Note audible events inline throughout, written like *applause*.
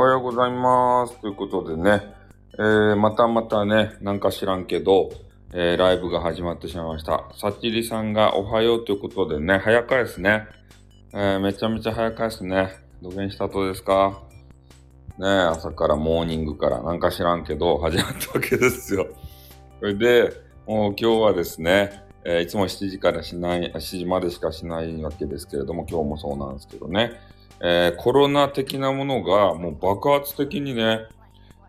おはようございます。ということでね、えー、またまたね、なんか知らんけど、えー、ライブが始まってしまいました。さちりさんがおはようということでね、早かですね。えー、めちゃめちゃ早かですね。どげんしたとですか？ね朝からモーニングからなんか知らんけど、始まったわけですよ。それで、もう今日はですね、えいつも7時からしない、7時までしかしないわけですけれども、今日もそうなんですけどね。えーコロナ的なものがもう爆発的にね、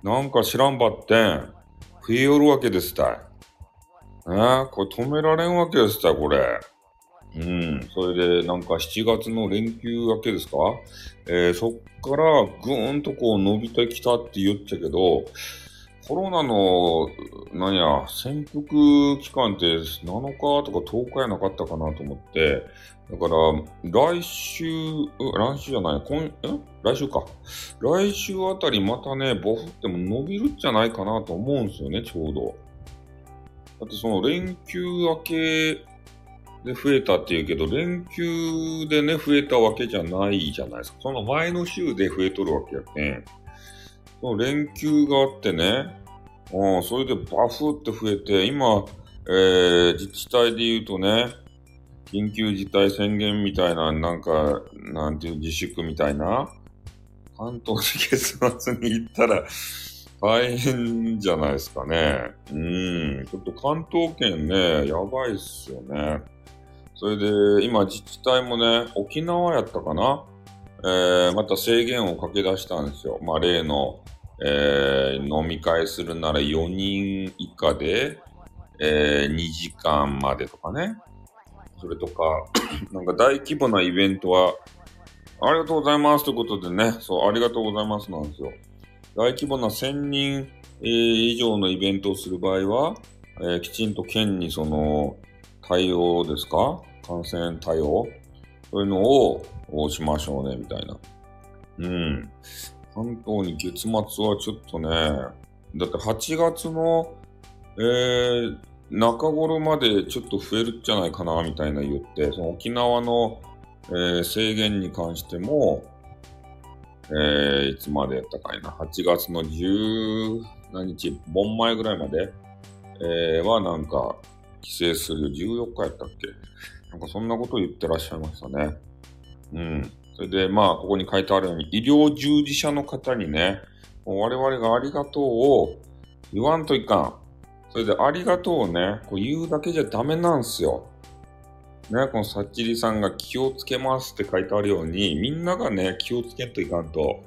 なんか知らんばってん、増えよるわけですたい。ねこれ止められんわけですたい、これ。うん。それで、なんか7月の連休明けですか？えーそっからぐーんとこう伸びてきたって言っちゃけど、コロナの、なんや、潜伏期間って7日とか10日やなかったかなと思って、だから、来週、来週じゃない、今、え来週か。来週あたりまたね、ボフっても伸びるんじゃないかなと思うんですよね、ちょうど。だってその連休明けで増えたっていうけど、連休でね、増えたわけじゃないじゃないですか。その前の週で増えとるわけやけん。その連休があってね、うん、それでバフって増えて、今、えー、自治体で言うとね、緊急事態宣言みたいな、なんか、なんていう自粛みたいな、関東に月末に行ったら大変じゃないですかね。うん、ちょっと関東圏ね、やばいっすよね。それで、今自治体もね、沖縄やったかな？えー、また制限をかけ出したんですよ。まあ、例の、えー飲み会するなら4人以下で、えー2時間までとかね。それとか、*coughs* なんか大規模なイベントは、ありがとうございますということでね、そう、ありがとうございますなんですよ。大規模な1000人、えー以上のイベントをする場合は、えーきちんと県にその、対応ですか？感染対応？そういうのををしましょうね、みたいな。うん。関東に月末はちょっとね、だって8月の、えー、中頃までちょっと増えるんじゃないかな、みたいな言って、その沖縄の、えー制限に関しても、えー、いつまでやったかいな、8月の10何日、盆前ぐらいまで、えー、はなんか、規制する14日やったっけ？なんかそんなこと言ってらっしゃいましたね。うん。それで、まあ、ここに書いてあるように、医療従事者の方にね、我々がありがとうを言わんといかん。それで、ありがとうをね、こう言うだけじゃダメなんすよ。ね、このさっちりさんが気をつけますって書いてあるように、みんながね、気をつけんといかんと。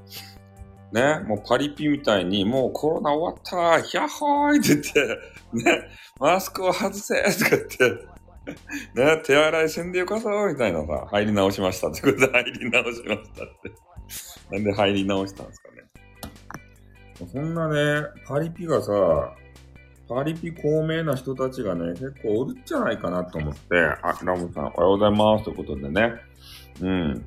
ね、もうパリピみたいに、もうコロナ終わったヒャッホーイって言って、ね、マスクを外せとか言って、ね、手洗いせんでよかそうみたいなさ、入り直しましたってことで入り直しましたって。なんで入り直したんですかね。そんなね、パリピがさ、パリピ高名な人たちがね、結構おるんじゃないかなと思って、あ、ラムさんおはようございますということでね。うん。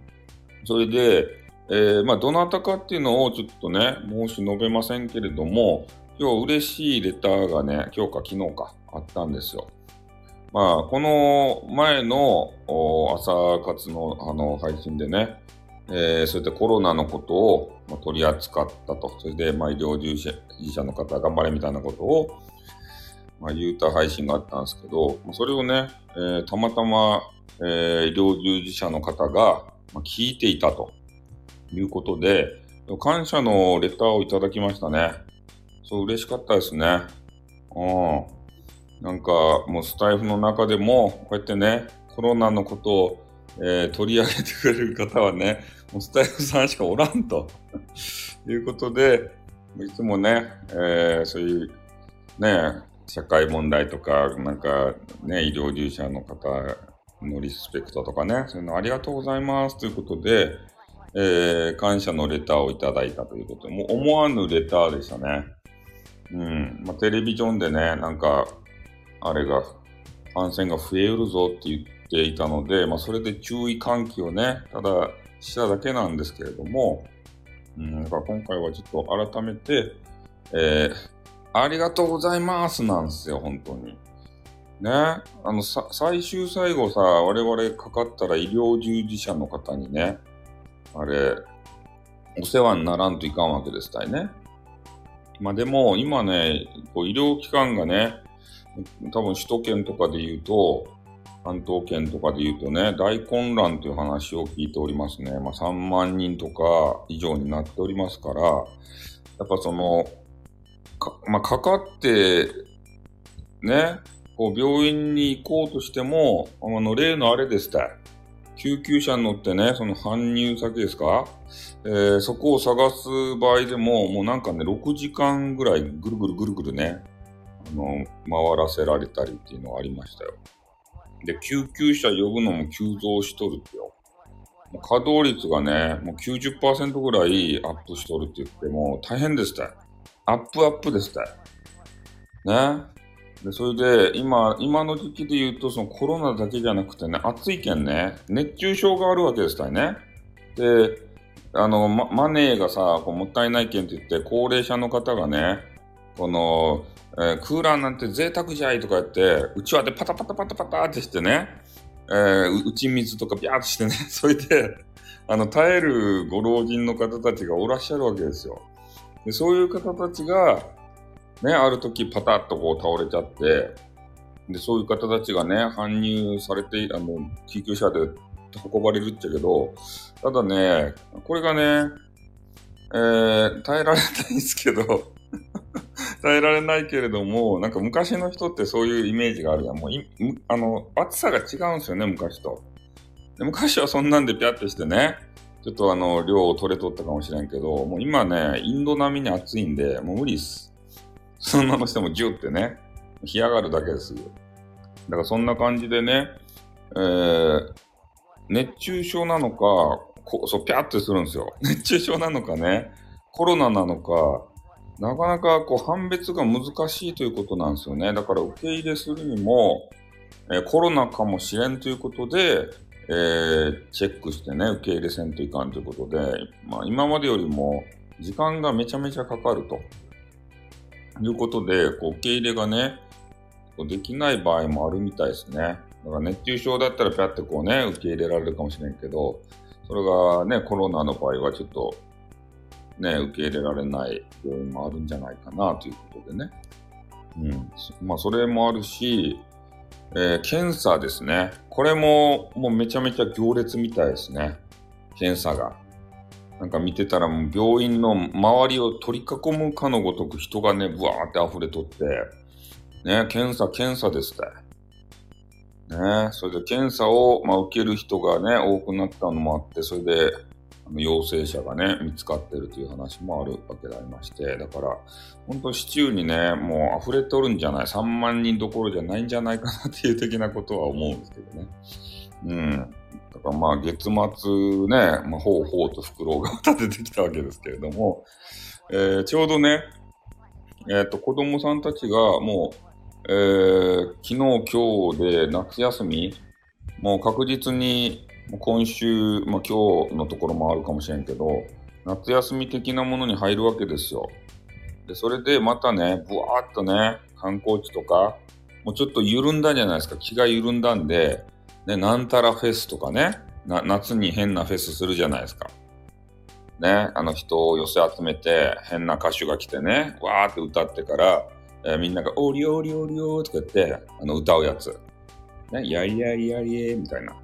それで、えー、まあ、どなたかっていうのをちょっとね、申し述べませんけれども、今日嬉しいレターがね、今日か昨日かあったんですよ。まあ、この前の朝活のあの配信でね、えーそういったコロナのことを、まあ、取り扱ったと。それで、まあ、医療従事者の方頑張れみたいなことを、まあ、言うた配信があったんですけど、それをね、えーたまたま、えー医療従事者の方が、まあ、聞いていたということで、感謝のレターをいただきましたね。そう、嬉しかったですね。うん。なんか、もうスタイフの中でも、こうやってね、コロナのことを、えー取り上げてくれる方はね、もうスタイフさんしかおらんということで、いつもね、えーそういう、ね、社会問題とか、なんか、ね、医療従事者の方のリスペクトとかね、そういうのありがとうございますということで、えー感謝のレターをいただいたということで、もう思わぬレターでしたね。うん。まあ、テレビジョンでね、なんか、あれが、感染が増えうるぞって言っていたので、まあ、それで注意喚起をね、ただしただけなんですけれども、うん、だか今回はちょっと改めて、えー、ありがとうございますなんですよ、本当に。ね、あの、さ、最終最後さ、我々かかったら医療従事者の方にね、あれ、お世話にならんといかんわけですたいね。まあでも、今ね、こう医療機関がね、多分首都圏とかで言うと、関東圏とかで言うとね、大混乱という話を聞いておりますね。まあ3万人とか以上になっておりますから、やっぱその、か、まあかかって、ね、こう病院に行こうとしても、あの、例のあれですた救急車に乗ってね、その搬入先ですか？えー、そこを探す場合でも、もうなんかね、6時間ぐらいぐるぐるぐるぐるね、あの、回らせられたりっていうのがありましたよ。で、救急車呼ぶのも急増しとるってよ。稼働率がね、もう90%ぐらいアップしとるって言っても大変ですたアップアップですたね。で、それで、今、今の時期で言うと、そのコロナだけじゃなくてね、暑いけんね、熱中症があるわけですたいね。で、あの、ま、マネーがさ、こうもったいないけんって言って、高齢者の方がね、この、えー、クーラーなんて贅沢じゃいとか言って、うちわでパタパタパタパタってしてね、えー、打ち水とかビャーってしてね、*laughs* それで、あの、耐えるご老人の方たちがおらっしゃるわけですよ。でそういう方たちが、ね、ある時パタッとこう倒れちゃって、で、そういう方たちがね、搬入されて、あの、救急車で運ばれるっちゃけど、ただね、これがね、えー、耐えられないんですけど *laughs* 耐えられないけれども、なんか昔の人ってそういうイメージがあるやん。もう、あの、暑さが違うんですよね、昔と。で昔はそんなんでピャッてしてね、ちょっとあの、量を取れとったかもしれんけど、もう今ね、インド並みに暑いんで、もう無理っす。そんなのしてもギュってね、干上がるだけですよ。だからそんな感じでね、えー、熱中症なのか、こそう、ピャッてするんですよ。*laughs* 熱中症なのかね、コロナなのか、なかなかこう判別が難しいということなんですよね。だから受け入れするにも、えー、コロナかもしれんということで、えー、チェックしてね、受け入れせんといかんということで、まあ今までよりも時間がめちゃめちゃかかると。いうことで、こう受け入れがね、できない場合もあるみたいですね。だから熱中症だったらぴゃってこうね、受け入れられるかもしれんけど、それがね、コロナの場合はちょっとね、受け入れられない病院もあるんじゃないかなということでね。うん。まあ、それもあるし、えー、検査ですね。これも、もうめちゃめちゃ行列みたいですね。検査が。なんか見てたらもう病院の周りを取り囲むかのごとく人がね、ブワーって溢れとって、ね、検査、検査ですって。ね、それで検査を、まあ、受ける人がね、多くなったのもあって、それで、陽性者がね、見つかってるという話もあるわけでありまして、だから、本当市中にね、もう溢れておるんじゃない、3万人どころじゃないんじゃないかなっていう的なことは思うんですけどね。うん。だからまあ月末ね、まあ、ほうほうとフクロウが立ててきたわけですけれども、えー、ちょうどね、えっ、ー、と、子供さんたちがもう、えー、昨日今日で夏休み、もう確実に今週、まあ、今日のところもあるかもしれんけど、夏休み的なものに入るわけですよ。で、それでまたね、ぶわーっとね、観光地とか、もうちょっと緩んだんじゃないですか。気が緩んだんで、ね、なんたらフェスとかね、夏に変なフェスするじゃないですか。ね、あの人を寄せ集めて、変な歌手が来てね、わーって歌ってから、えー、みんなが、おりおりおりおーとか言って、あの歌うやつ。ね、やりやりやりえ、みたいな。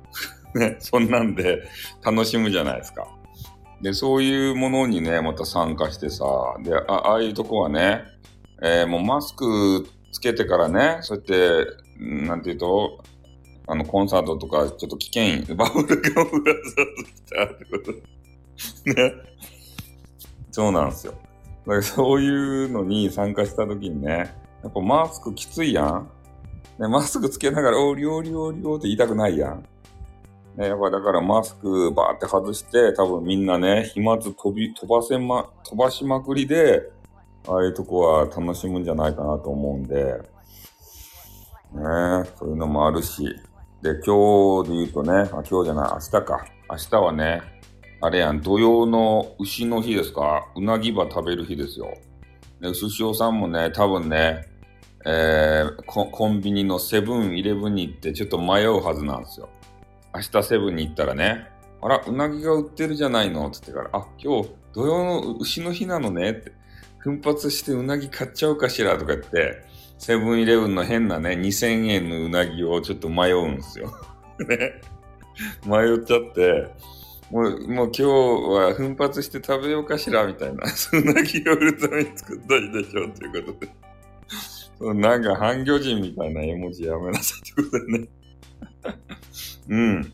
ね、そんなんで楽しむじゃないですか。で、そういうものにね、また参加してさ、で、あああいうとこはね、えー、もうマスクつけてからね、そうやって、なんていうと、あの、コンサートとか、ちょっと危険、バブルガムがきたってこと。ね。そうなんですよ。だからそういうのに参加した時にね、やっぱマスクきついやん。ね、マスクつけながら、おりおりおりおって言いたくないやん。ね、やっぱだからマスクバーって外して、多分みんなね、飛沫飛び、飛ばせま、飛ばしまくりで、ああいうとこは楽しむんじゃないかなと思うんで、ね、そういうのもあるし。で、今日で言うとね、あ、今日じゃない、明日か。明日はね、あれやん、土曜の牛の日ですか？うなぎば食べる日ですよ。で、牛塩さんもね、多分ね、えー、コンビニのセブンイレブンに行ってちょっと迷うはずなんですよ。明日セブンに行ったらね、あら、うなぎが売ってるじゃないのって言ってから、あ、今日土曜の牛の日なのねって、奮発してうなぎ買っちゃおうかしらとか言って、セブンイレブンの変なね、2000円のうなぎをちょっと迷うんですよ。*laughs* ね。迷っちゃって、もう、もう今日は奮発して食べようかしらみたいな。うなぎを売るために作ったりでしょということで。*laughs* そなんか半魚人みたいな絵文字やめなさいってことでね。うん。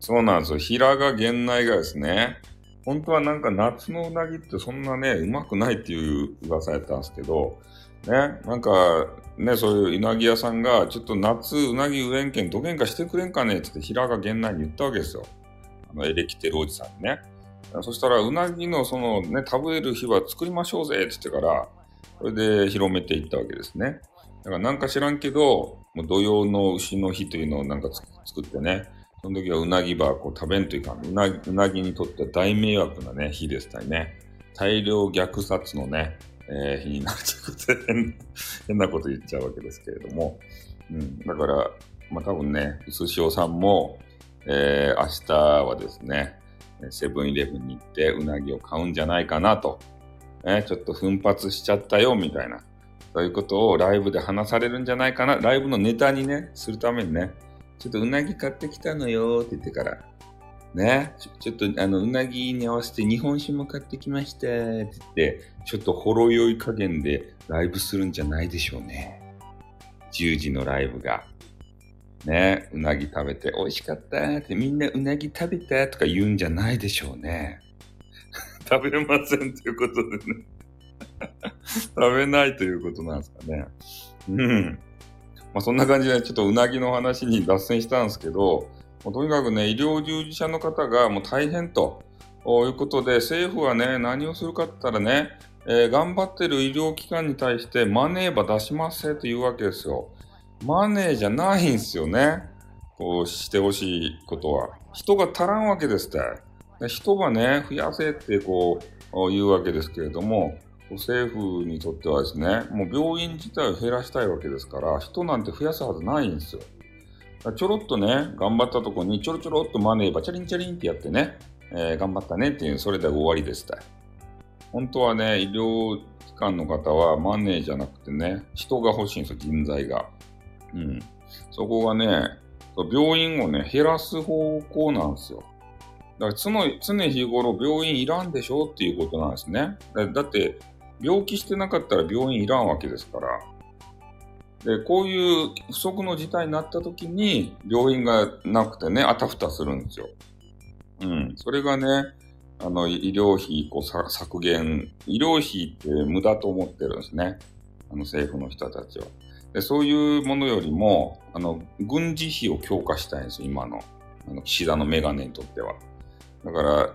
そうなんですよ。平賀源内がですね、本当はなんか夏のうなぎってそんなね、うまくないっていう噂やったんですけど、ね、なんか、ね、そういううなぎ屋さんが、ちょっと夏うなぎ売れんけん、どげんかしてくれんかねって平賀源内に言ったわけですよ。あの、エレキテルおじさんにね。そしたら、うなぎのそのね、食べる日は作りましょうぜって言ってから、それで広めていったわけですね。だからなんか知らんけど、もう土曜の牛の日というのをなんか作ってね、その時はうなぎばこう食べんといかん。うなうなぎにとっては大迷惑なね、日でしたね。大量虐殺のね、えー、日になるということで *laughs* 変なこと言っちゃうわけですけれども。うん、だから、まあ多分ね、うすしおさんも、えー、明日はですね、セブンイレブンに行ってうなぎを買うんじゃないかなと。ね、ちょっと奮発しちゃったよ、みたいな。そういうことをライブで話されるんじゃないかな。ライブのネタにね、するためにね、ちょっとうなぎ買ってきたのよって言ってから、ね、ちょっとあの、うなぎに合わせて日本酒も買ってきましたって言って、ちょっとほろ酔い加減でライブするんじゃないでしょうね。10時のライブが。ね、うなぎ食べて美味しかったってみんなうなぎ食べたとか言うんじゃないでしょうね。食べれませんということでね *laughs* 食べないということなんですかね。うん。まあ、そんな感じでちょっとうなぎの話に脱線したんですけど、とにかくね、医療従事者の方がもう大変ということで、政府はね、何をするかって言ったらね、えー、頑張ってる医療機関に対してマネーば出しますせというわけですよ。マネーじゃないんですよね。こうしてほしいことは。人が足らんわけですって。人がね、増やせってこう言うわけですけれども、政府にとってはですね、もう病院自体を減らしたいわけですから、人なんて増やすはずないんですよ。ちょろっとね、頑張ったとこにちょろちょろっとマネーバチャリンチャリンってやってね、えー、頑張ったねっていう、それで終わりですた本当はね、医療機関の方はマネーじゃなくてね、人が欲しいんですよ、人材が。うん。そこがね、病院をね、減らす方向なんですよ。だから常日頃病院いらんでしょっていうことなんですね。だって、病気してなかったら病院いらんわけですから。で、こういう不足の事態になった時に、病院がなくてね、あたふたするんですよ。うん。それがね、あの、医療費こう削減、医療費って無駄と思ってるんですね。あの政府の人たちは。で、そういうものよりも、あの、軍事費を強化したいんですよ、今の。あの、岸田のメガネにとっては。だから、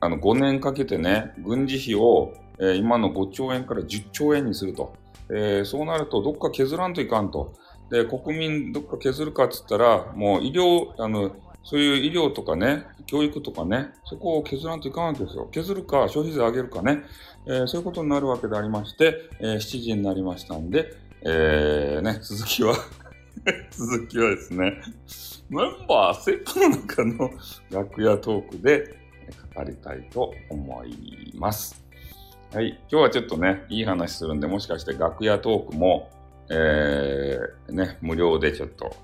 あの、5年かけてね、軍事費をえ、今の5兆円から10兆円にすると。え、そうなると、どっか削らんといかんと。で、国民どっか削るかっつったら、もう医療、あの、そういう医療とかね、教育とかね、そこを削らんといかんわけですよ。削るか、消費税上げるかね、えー、そういうことになるわけでありまして、えー、7時になりましたんで、えー、ね、続きは *laughs* 続きはですね、メンバーセッの中の楽屋トークで語りたいと思います。はい。今日はちょっとね、いい話するんで、もしかして楽屋トークも、えー、ね、無料でちょっと、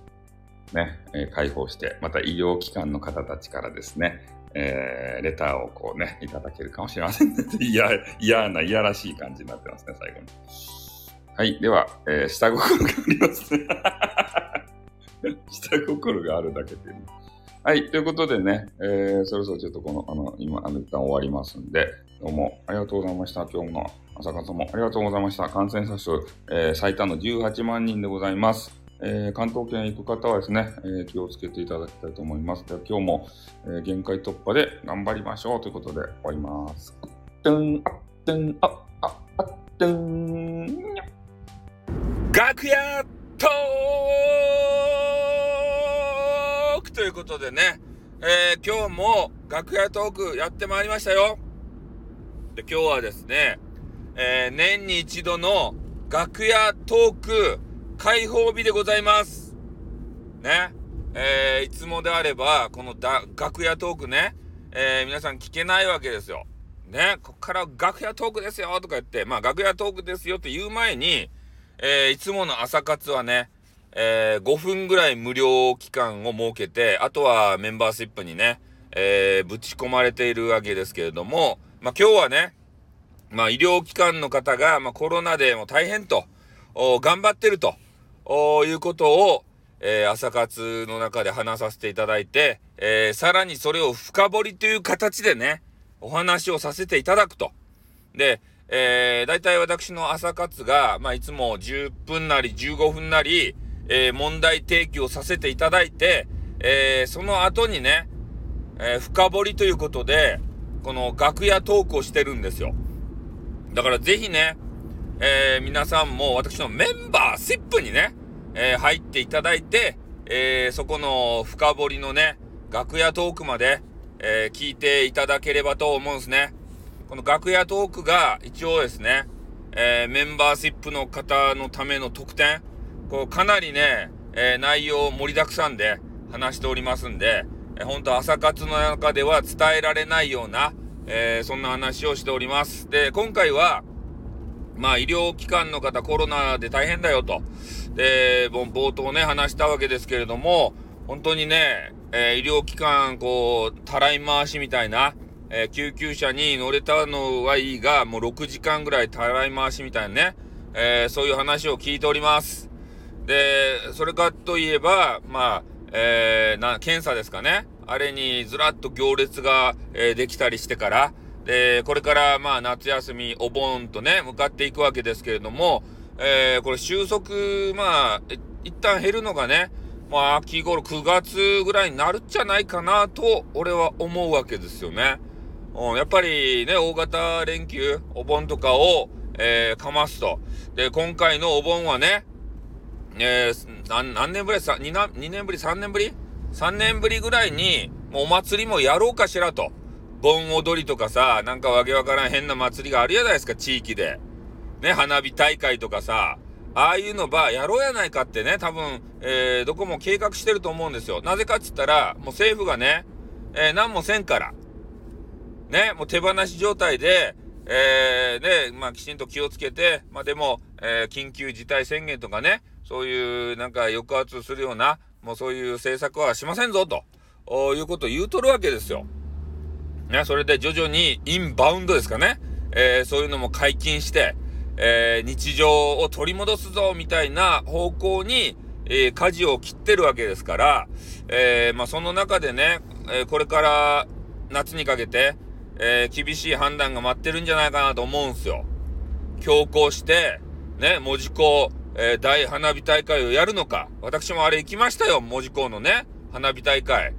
ね、え、開放して、また医療機関の方たちからですね、えー、レターをこうね、いただけるかもしれませんね。*laughs* 嫌、嫌な、嫌らしい感じになってますね、最後に。はい。では、えー、下心がありますね。*laughs* 下心があるだけで、ね。はい。ということでね、えー、そろそろちょっとこの、あの、今、あの、一旦終わりますんで、どうもありがとうございました。今日の朝方もありがとうございました。感染者数、えー、最多の18万人でございます。えー、関東圏行く方はですね、えー、気をつけていただきたいと思います。では今日も、えー、限界突破で頑張りましょうということで終わります。てん、あってん、あ、あ、あってん、楽屋トークということでね、えー、今日も楽屋トークやってまいりましたよ。で、今日はですね、えー、年に一度の楽屋トーク開放日でございます。ね。えー、いつもであれば、このだ楽屋トークね、えー、皆さん聞けないわけですよ。ね、こっから楽屋トークですよとか言って、まあ楽屋トークですよって言う前に、えー、いつもの朝活はね、え、5分ぐらい無料期間を設けて、あとはメンバーシップにね、え、ぶち込まれているわけですけれども、まあ今日はね、まあ医療機関の方が、まあ、コロナでも大変と、頑張ってるということを、えー、朝活の中で話させていただいて、えー、さらにそれを深掘りという形でね、お話をさせていただくと。で、えー、大体私の朝活が、まあ、いつも10分なり15分なり、えー、問題提起をさせていただいて、えー、その後にね、えー、深掘りということで、この楽屋トークをしてるんですよ。だからぜひね、えー、皆さんも私のメンバーシップにね、えー、入っていただいて、えー、そこの深掘りのね、楽屋トークまで、え聞いていただければと思うんですね。この楽屋トークが一応ですね、えメンバーシップの方のための特典、こうかなりね、え内容盛りだくさんで話しておりますんで、えー、本当朝活の中では伝えられないような、えそんな話をしております。で、今回は、まあ医療機関の方コロナで大変だよと。で、冒頭ね、話したわけですけれども、本当にね、えー、医療機関、こう、たらい回しみたいな、えー、救急車に乗れたのはいいが、もう6時間ぐらいたらい回しみたいなね、えー、そういう話を聞いております。で、それかといえば、まあ、えー、な、検査ですかね。あれにずらっと行列が、えー、できたりしてから、で、これからまあ夏休み、お盆とね、向かっていくわけですけれども、えー、これ収束、まあ、一旦減るのがね、まあ秋頃9月ぐらいになるんじゃないかなと、俺は思うわけですよね。うん、やっぱりね、大型連休、お盆とかを、えー、かますと。で、今回のお盆はね、えー、何年ぶりさ 2, 2年ぶり ?3 年ぶり ?3 年ぶりぐらいに、もうお祭りもやろうかしらと。盆踊りとかさ、なんかわけわからん変な祭りがあるじゃないですか、地域で。ね、花火大会とかさ、ああいうのばやろうやないかってね、多分、えー、どこも計画してると思うんですよ。なぜかっつったら、もう政府がね、えー、何もせんから。ね、もう手放し状態で、えー、ね、まあきちんと気をつけて、まあでも、えー、緊急事態宣言とかね、そういうなんか抑圧するような、もうそういう政策はしませんぞ、ということを言うとるわけですよ。ね、それで徐々にインバウンドですかね。えー、そういうのも解禁して、えー、日常を取り戻すぞ、みたいな方向に、えー、舵を切ってるわけですから、えー、まあ、その中でね、えこれから夏にかけて、え厳しい判断が待ってるんじゃないかなと思うんすよ。強行して、ね、門司港、え大花火大会をやるのか。私もあれ行きましたよ、門司港のね、花火大会。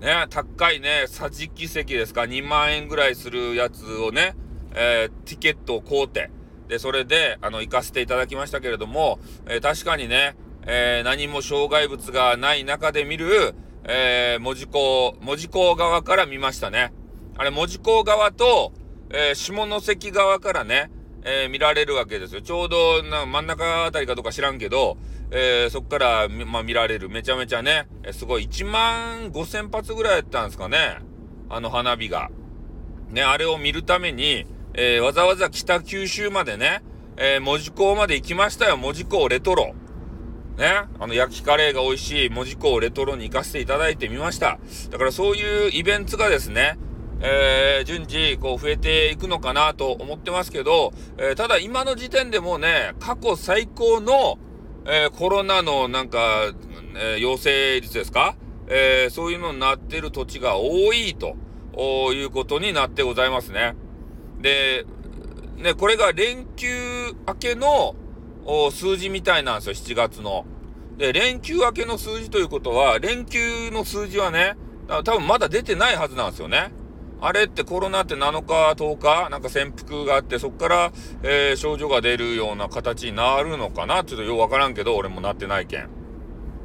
ね、高いね、桟敷席ですか、2万円ぐらいするやつをね、えー、ティケットを買うて、で、それで、あの、行かせていただきましたけれども、えー、確かにね、えー、何も障害物がない中で見る、えー、門司港、門司港側から見ましたね。あれ、門司港側と、えー、下関側からね、えー、見られるわけですよ。ちょうどな真ん中あたりかどうか知らんけど、えー、そっから、まあ、見られる。めちゃめちゃね、すごい、1万5千発ぐらいやったんですかね。あの花火が。ね、あれを見るために、えー、わざわざ北九州までね、えー、門司港まで行きましたよ。門司港レトロ。ね、あの焼きカレーが美味しい門司港レトロに行かせていただいてみました。だからそういうイベントがですね、えー、順次、こう、増えていくのかなと思ってますけど、えー、ただ今の時点でもうね、過去最高の、えー、コロナのなんか、えー、陽性率ですか？えー、そういうのになってる土地が多いということになってございますね。で、ね、これが連休明けの数字みたいなんですよ、7月の。で、連休明けの数字ということは、連休の数字はね、多分まだ出てないはずなんですよね。あれってコロナって7日、10日、なんか潜伏があって、そっから、えー、症状が出るような形になるのかな？ちょっとようわからんけど、俺もなってないけん。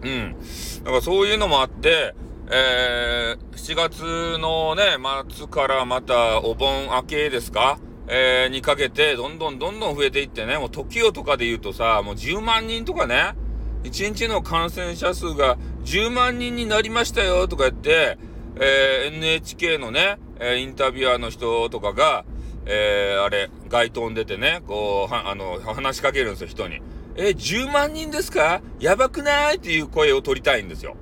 うん。だからそういうのもあって、えー、7月のね、末からまたお盆明けですか？えー、にかけて、どんどんどんどん増えていってね、もう時をとかで言うとさ、もう10万人とかね、1日の感染者数が10万人になりましたよとか言って、えー、NHK のね、えー、インタビュアーの人とかが、えー、あれ、街頭に出てね、こう、は、あの、話しかけるんですよ、人に。えー、10万人ですか？やばくない？っていう声を取りたいんですよ。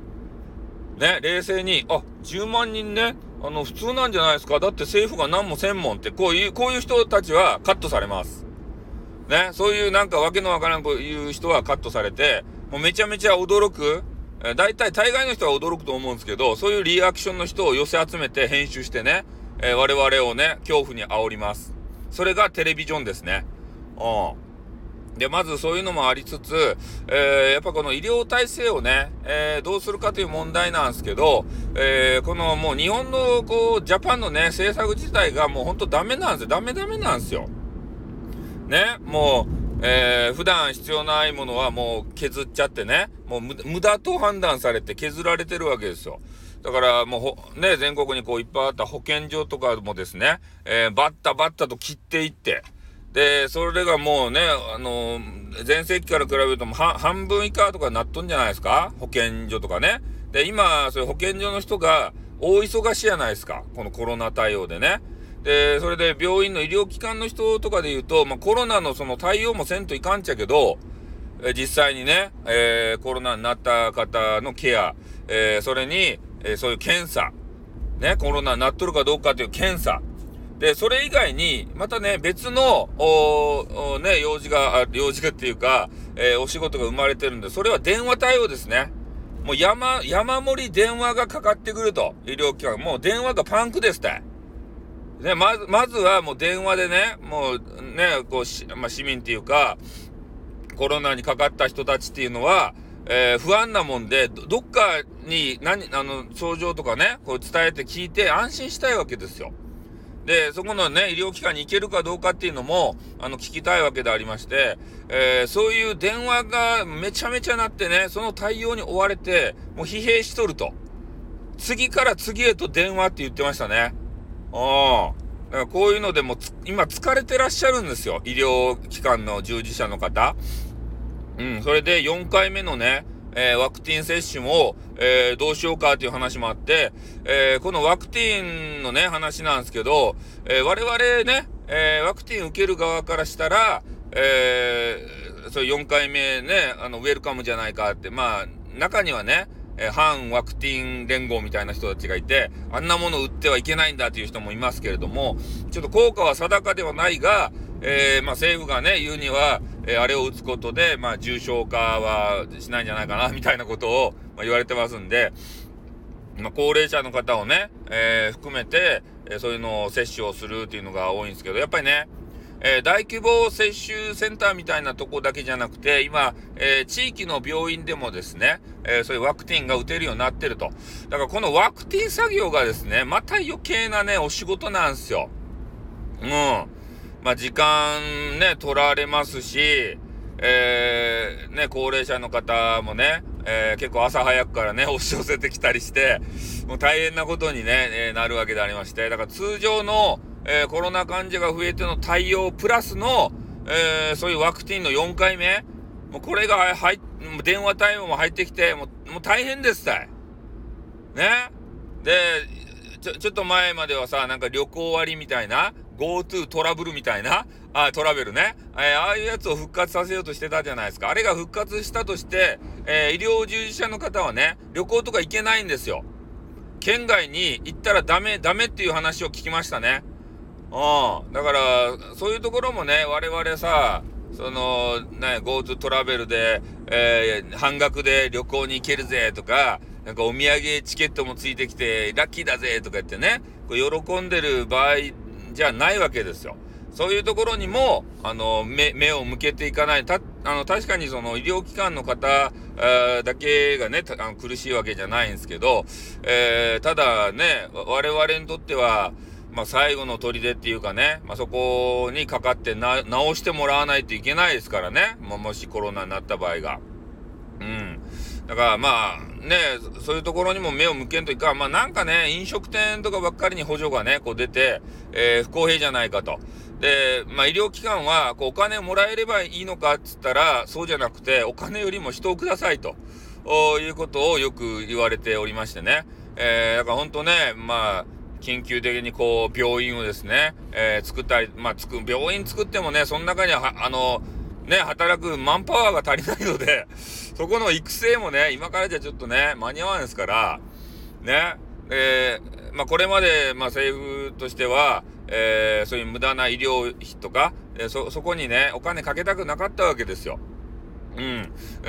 ね、冷静に、あ、10万人ね、あの、普通なんじゃないですか？だって政府が何も専門って、こういう、こういう人たちはカットされます。ね、そういうなんかわけのわからんこういう人はカットされて、もうめちゃめちゃ驚く、えー、大体大概の人は驚くと思うんですけど、そういうリアクションの人を寄せ集めて編集してね、えー、我々をね、恐怖に煽ります。それがテレビジョンですね。うん。で、まずそういうのもありつつ、えー、やっぱこの医療体制をね、え、どうするかという問題なんですけど、えー、このもう日本のこう、ジャパンのね、政策自体がもうほんとダメなんですよ。ダメダメなんですよ。ね、もう、えー、普段必要ないものはもう削っちゃってね、もう無駄と判断されて削られてるわけですよ。だからもうね、全国にこういっぱいあった保健所とかもですね、えー、バッタバッタと切っていって、で、それがもうね、あの、前世紀から比べるとも半分以下とかなっとんじゃないですか？保健所とかね。で、今、そういう保健所の人が大忙しやないですかこのコロナ対応でね。で、それで病院の医療機関の人とかで言うと、まあ、コロナのその対応もせんといかんちゃけど、え実際にね、えー、コロナになった方のケア、えー、それに、えー、そういう検査、ね、コロナになっとるかどうかという検査、で、それ以外に、またね、別の、おね、用事が、用事がっていうか、えー、お仕事が生まれてるんで、それは電話対応ですね。もう山、山盛り電話がかかってくると。医療機関。もう電話がパンクですって。ね、まず、まずはもう電話でね、もうね、こう、まあ、市民っていうか、コロナにかかった人たちっていうのは、えー、不安なもんで、どっかに何、あの、症状とかね、こう伝えて聞いて安心したいわけですよ。で、そこのね、医療機関に行けるかどうかっていうのも、あの、聞きたいわけでありまして、えー、そういう電話がめちゃめちゃなってね、その対応に追われて、もう疲弊しとると。次から次へと電話って言ってましたね。うん。だからこういうのでも今疲れてらっしゃるんですよ。医療機関の従事者の方。うん。それで4回目のね、えー、ワクチン接種も、えー、どうしようかという話もあって、えー、このワクチンのね、話なんですけど、え我々ね、えワクチン受ける側からしたら、えそれ4回目ね、あの、ウェルカムじゃないかって、まあ、中にはね、え反ワクチン連合みたいな人たちがいて、あんなもの売ってはいけないんだという人もいますけれども、ちょっと効果は定かではないが、えー、まあ、政府がね、言うには、えー、あれを打つことで、まあ、重症化はしないんじゃないかな、みたいなことを、まあ、言われてますんで、まあ、高齢者の方をね、え、含めて、えそういうのを接種をするっていうのが多いんですけど、やっぱりね、え大規模接種センターみたいなとこだけじゃなくて、今、え地域の病院でもですね、えそういうワクチンが打てるようになってると。だからこのワクチン作業がですね、また余計なね、お仕事なんですよ。うん。まあ、時間ね、取られますし、えー、ね、高齢者の方もね、えー、結構朝早くからね、*laughs* 押し寄せてきたりして、もう大変なことにね、えー、なるわけでありまして、だから通常の、えー、コロナ患者が増えての対応プラスの、えー、そういうワクチンの4回目、もうこれが入っ、電話対応も入ってきて、もう、もう大変ですたい。ね。で、ちょ、ちょっと前まではさ、なんか旅行割みたいな、GoTo トラブルみたいな、あトラベルね、えー、ああいうやつを復活させようとしてたじゃないですか。あれが復活したとして、えー、医療従事者の方はね、旅行とか行けないんですよ。県外に行ったらダメ、ダメっていう話を聞きましたね。うん。だから、そういうところもね、我々さ、その、ね、GoTo トラベルで、えー、半額で旅行に行けるぜとか、なんかお土産チケットもついてきて、ラッキーだぜとか言ってね、こう喜んでる場合じゃないわけですよ。そういうところにも、あの、目、目を向けていかない。た、あの、確かにその医療機関の方、だけがね、あの苦しいわけじゃないんですけど、えー、ただね、我々にとっては、まあ、最後の砦っていうかね、まあ、そこにかかってな、直してもらわないといけないですからね。ももしコロナになった場合が。うん。だからまあ、ね、そういうところにも目を向けんといかん。まあなんかね、飲食店とかばっかりに補助がね、こう出て、えー、不公平じゃないかと。で、まあ医療機関は、こうお金をもらえればいいのかっつったら、そうじゃなくて、お金よりも人をくださいと。いうことをよく言われておりましてね。えー、だから本当ね、まあ、緊急的にこう、病院をですね、えー、作ったり、まあ、つく、病院作ってもね、その中には、あの、ね、働くマンパワーが足りないので、*laughs* そこの育成もね、今からじゃちょっとね、間に合わないですから、ね、えー、まあ、これまで、まあ、政府としては、えー、そういう無駄な医療費とか、えー、そ、そこにね、お金かけたくなかったわけですよ。う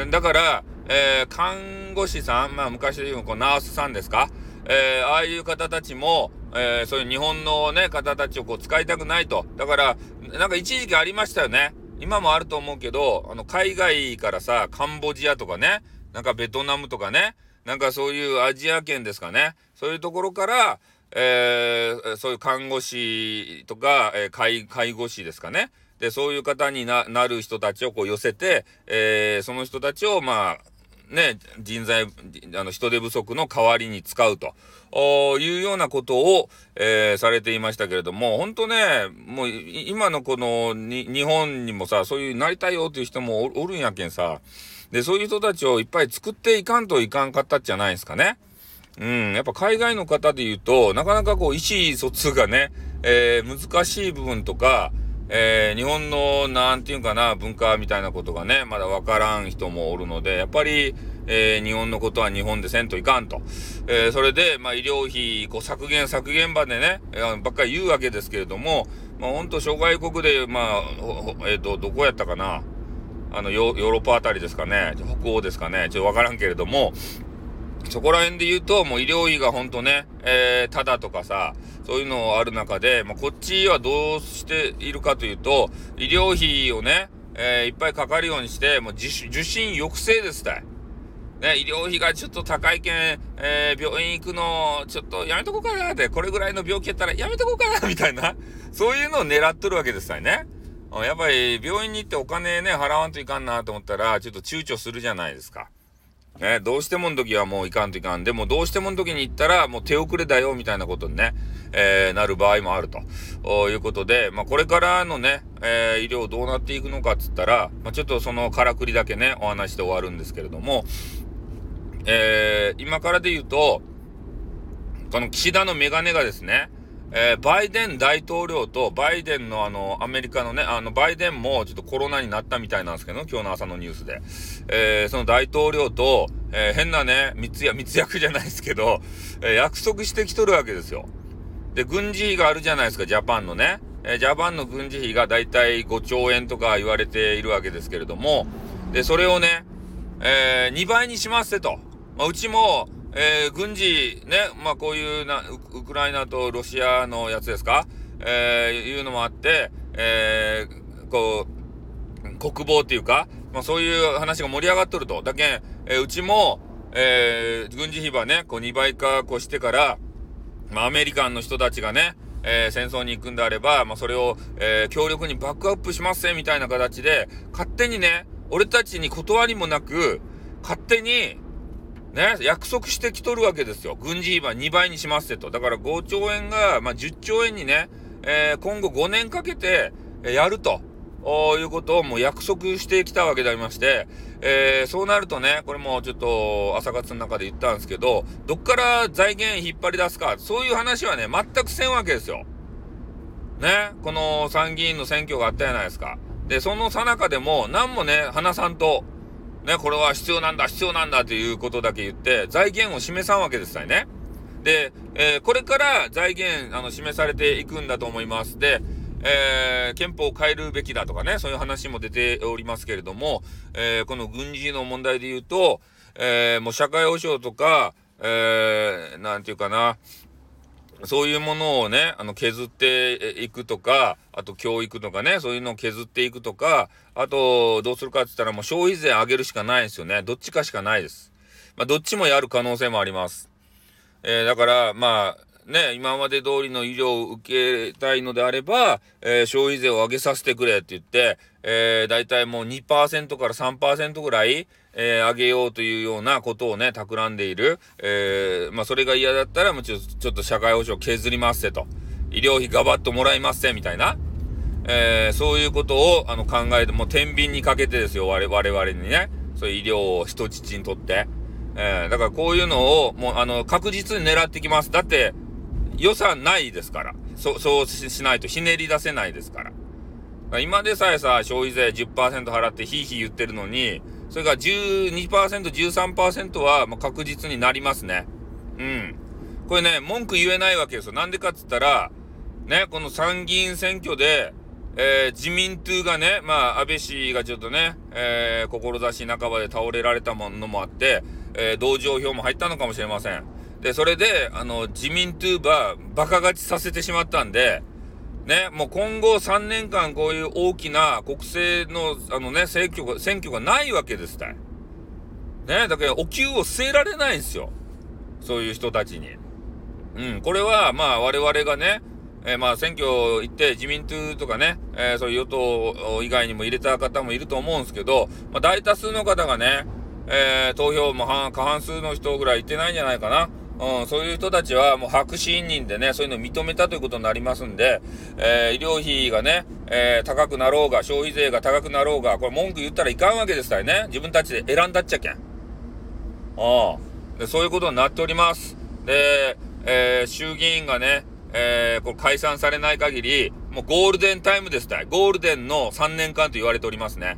ん。だから、えー、看護師さん、まあ、昔で言うこうナースさんですか？えー、ああいう方たちも、えー、そういう日本のね、方たちをこう使いたくないと。だから、なんか一時期ありましたよね。今もあると思うけど、あの、海外からさ、カンボジアとかね、なんかベトナムとかね、なんかそういうアジア圏ですかね。そういうところから、えー、そういう看護師とか、えー、介介護士ですかね。で、そういう方になる人たちをこう寄せて、えー、その人たちを、まあ、ね、人材、あの、人手不足の代わりに使うというようなことを、えー、されていましたけれども、本当ね、もう今のこのに日本にもさ、そういうなりたいよという人もおるんやけんさ、で、そういう人たちをいっぱい作っていかんといかんかったじゃないですかね。うん、やっぱ海外の方で言うと、なかなかこう、意思疎通がね、えー、難しい部分とか、えー、日本の、なんていうかな、文化みたいなことがね、まだわからん人もおるので、やっぱり、えー、日本のことは日本でせんといかんと。えー、それで、まあ、医療費、こう、削減、削減場でね、えー、ばっかり言うわけですけれども、まあ、ほんと、諸外国で、まあ、えっ、と、どこやったかな、あのヨ、ヨーロッパあたりですかね、北欧ですかね、ちょっとわからんけれども、そこら辺で言うと、もう医療費がほんとね、えー、ただとかさ、そういうのある中で、まあ、こっちはどうしているかというと、医療費をね、えー、いっぱいかかるようにして、もう受診抑制ですたい。ね、医療費がちょっと高いけん、えー、病院行くの、ちょっとやめとこうかなって、これぐらいの病気やったらやめとこうかな、*laughs* みたいな、そういうのを狙っとるわけですたいね。やっぱり病院に行ってお金ね、払わんといかんなと思ったら、ちょっと躊躇するじゃないですか。ね、どうしてもの時はもういかんといかん。でもどうしてもの時に行ったらもう手遅れだよみたいなことにね、えー、なる場合もあるということで、まあこれからのね、えー、医療どうなっていくのかっつったら、まあちょっとそのからくりだけね、お話して終わるんですけれども、えー、今からで言うと、この岸田のメガネがですね、えー、バイデン大統領とバイデンのあの、アメリカのね、あの、バイデンもちょっとコロナになったみたいなんですけど、今日の朝のニュースで。えー、その大統領と、えー、変なね、密約、密約じゃないですけど、え約束してきとるわけですよ。で、軍事費があるじゃないですか、ジャパンのね。えジャパンの軍事費がだいたい5兆円とか言われているわけですけれども、で、それをね、え2倍にしますってと。まあ、うちも、えー、軍事ね、まあこういうなウ、クライナとロシアのやつですか？えー、いうのもあって、えー、こう、国防っていうか、まあそういう話が盛り上がっとると。だけん、え、うちも、え、軍事費はね、こう2倍化こうしてから、まあアメリカンの人たちがね、えー、戦争に行くんであれば、まあそれを、えー、強力にバックアップしますぜ、みたいな形で、勝手にね、俺たちに断りもなく、勝手に、ね、約束してきとるわけですよ。軍事費は2倍にしますってと。だから5兆円が、まあ、10兆円にね、えー、今後5年かけて、やると。いうことをもう約束してきたわけでありまして、えー、そうなるとね、これもちょっと朝活の中で言ったんですけど、どっから財源引っ張り出すか、そういう話はね、全くせんわけですよ。ね、この参議院の選挙があったじゃないですか。で、そのさなかでも、何もね、花さんと、ね、これは必要なんだ、必要なんだということだけ言って、財源を示さんわけですよね。で、えー、これから財源、あの、示されていくんだと思います。で、えー、憲法を変えるべきだとかね、そういう話も出ておりますけれども、えー、この軍事の問題で言うと、え、もう社会保障とか、えー、なんていうかな、そういうものをね、あの、削っていくとか、あと教育とかね、そういうのを削っていくとか、あと、どうするかって言ったらもう消費税上げるしかないですよね。どっちかしかないです。まあ、どっちもやる可能性もあります。えー、だから、まあ、ね、今まで通りの医療を受けたいのであれば、えー、消費税を上げさせてくれって言って、えー、大体もう2%から3%ぐらい、えー、上げようというようなことをね、企んでいる。えー、まあ、それが嫌だったら、もうちょちょっと社会保障削りますせと。医療費ガバッともらいますせ、みたいな。えー、そういうことを、あの、考えて、もう天秤にかけてですよ、我々にね。そういう医療を人質にとって。えー、だからこういうのを、もう、あの、確実に狙ってきます。だって、予算ないですから。そ、そうしないとひねり出せないですから。から今でさえさ、消費税10%払ってヒーヒー言ってるのに、それが12%、13%はもう確実になりますね。うん。これね、文句言えないわけですよ。なんでかっつったら、ね、この参議院選挙で、えー、自民党がね、まあ、安倍氏がちょっとね、えー、志半ばで倒れられたものもあって、えー、同情票も入ったのかもしれません。で、それで、あの、自民党はバカ勝ちさせてしまったんで、ね、もう今後3年間こういう大きな国政の、あのね、選挙が、選挙がないわけですたい。ね、だからお給を据えられないんですよ。そういう人たちに。うん、これは、まあ我々がね、えー、まあ選挙行って自民党とかね、えー、そういう与党以外にも入れた方もいると思うんですけど、まあ大多数の方がね、えー、投票も過半数の人ぐらい行ってないんじゃないかな。うん、そういう人たちはもう白紙委任でね、そういうのを認めたということになりますんで、えー、医療費がね、えー、高くなろうが、消費税が高くなろうが、これ文句言ったらいかんわけですからね。自分たちで選んだっちゃけん。うん。で、そういうことになっております。で、えー、衆議院がね、え、これ解散されない限り、もうゴールデンタイムですたい。ゴールデンの3年間と言われておりますね。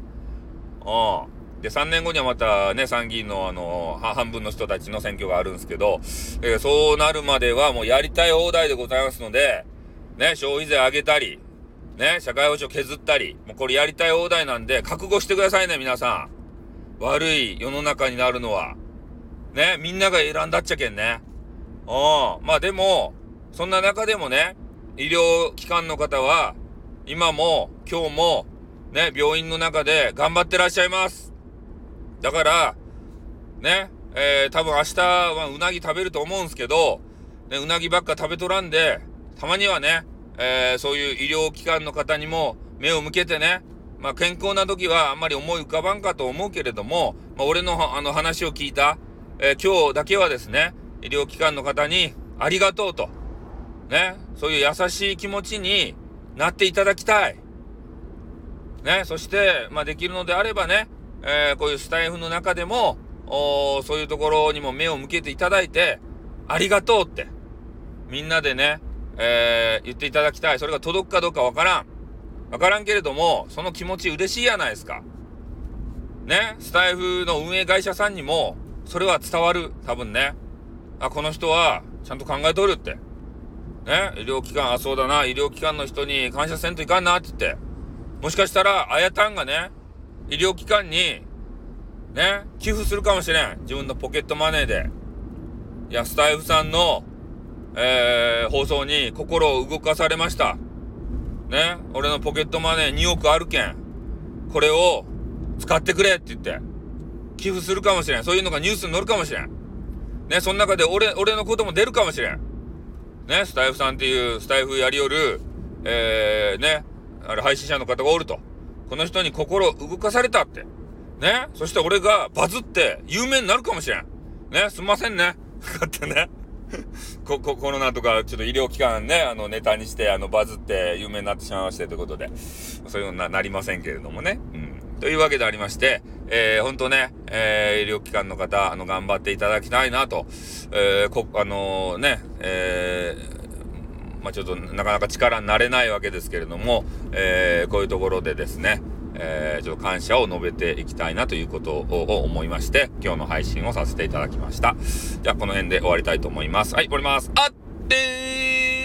うん。で、3年後にはまたね、参議院のあの、半分の人たちの選挙があるんですけど、えー、そうなるまではもうやりたい放題でございますので、ね、消費税上げたり、ね、社会保障削ったり、もうこれやりたい放題なんで、覚悟してくださいね、皆さん。悪い世の中になるのは。ね、みんなが選んだっちゃけんね。うん。まあでも、そんな中でもね、医療機関の方は、今も、今日も、ね、病院の中で頑張ってらっしゃいます。だから、ね、えー、多分明日はうなぎ食べると思うんすけど、ね、うなぎばっか食べとらんで、たまにはね、えー、そういう医療機関の方にも目を向けてね、まあ、健康な時はあんまり思い浮かばんかと思うけれども、まあ、俺のあの話を聞いた、えー、今日だけはですね、医療機関の方にありがとうと、ね、そういう優しい気持ちになっていただきたい。ね、そして、まあ、できるのであればね、えー、こういうスタイフの中でも、おそういうところにも目を向けていただいて、ありがとうって、みんなでね、えー、言っていただきたい。それが届くかどうかわからん。わからんけれども、その気持ち嬉しいやないですか。ね、スタイフの運営会社さんにも、それは伝わる。多分ね。あ、この人は、ちゃんと考えとるって。ね、医療機関、あ、そうだな、医療機関の人に感謝せんといかんなって言って。もしかしたら、あやたんがね、医療機関に、ね、寄付するかもしれん。自分のポケットマネーで。いや、スタイフさんの、えー、放送に心を動かされました。ね、俺のポケットマネー2億あるけん。これを使ってくれって言って、寄付するかもしれん。そういうのがニュースに載るかもしれん。ね、その中で俺、俺のことも出るかもしれん。ね、スタイフさんっていうスタイフやりよる、えー、ね、あれ配信者の方がおると。この人に心を動かされたって。ね？そして俺がバズって有名になるかもしれん。ね？すんませんね。*laughs* かってね。*laughs* こ、こ、コロナとか、ちょっと医療機関ね、あの、ネタにして、あの、バズって有名になってしまいまして、ということで、そういうのな、なりませんけれどもね。うん。というわけでありまして、えー、ほんとね、えー、医療機関の方、あの、頑張っていただきたいなと、えー、こ、あのー、ね、えー、まあ、ちょっとなかなか力になれないわけですけれども、えー、こういうところでですね、えー、ちょっと感謝を述べていきたいなということを思いまして、今日の配信をさせていただきました。じゃあ、この辺で終わりたいと思います。はい、終わります。あってー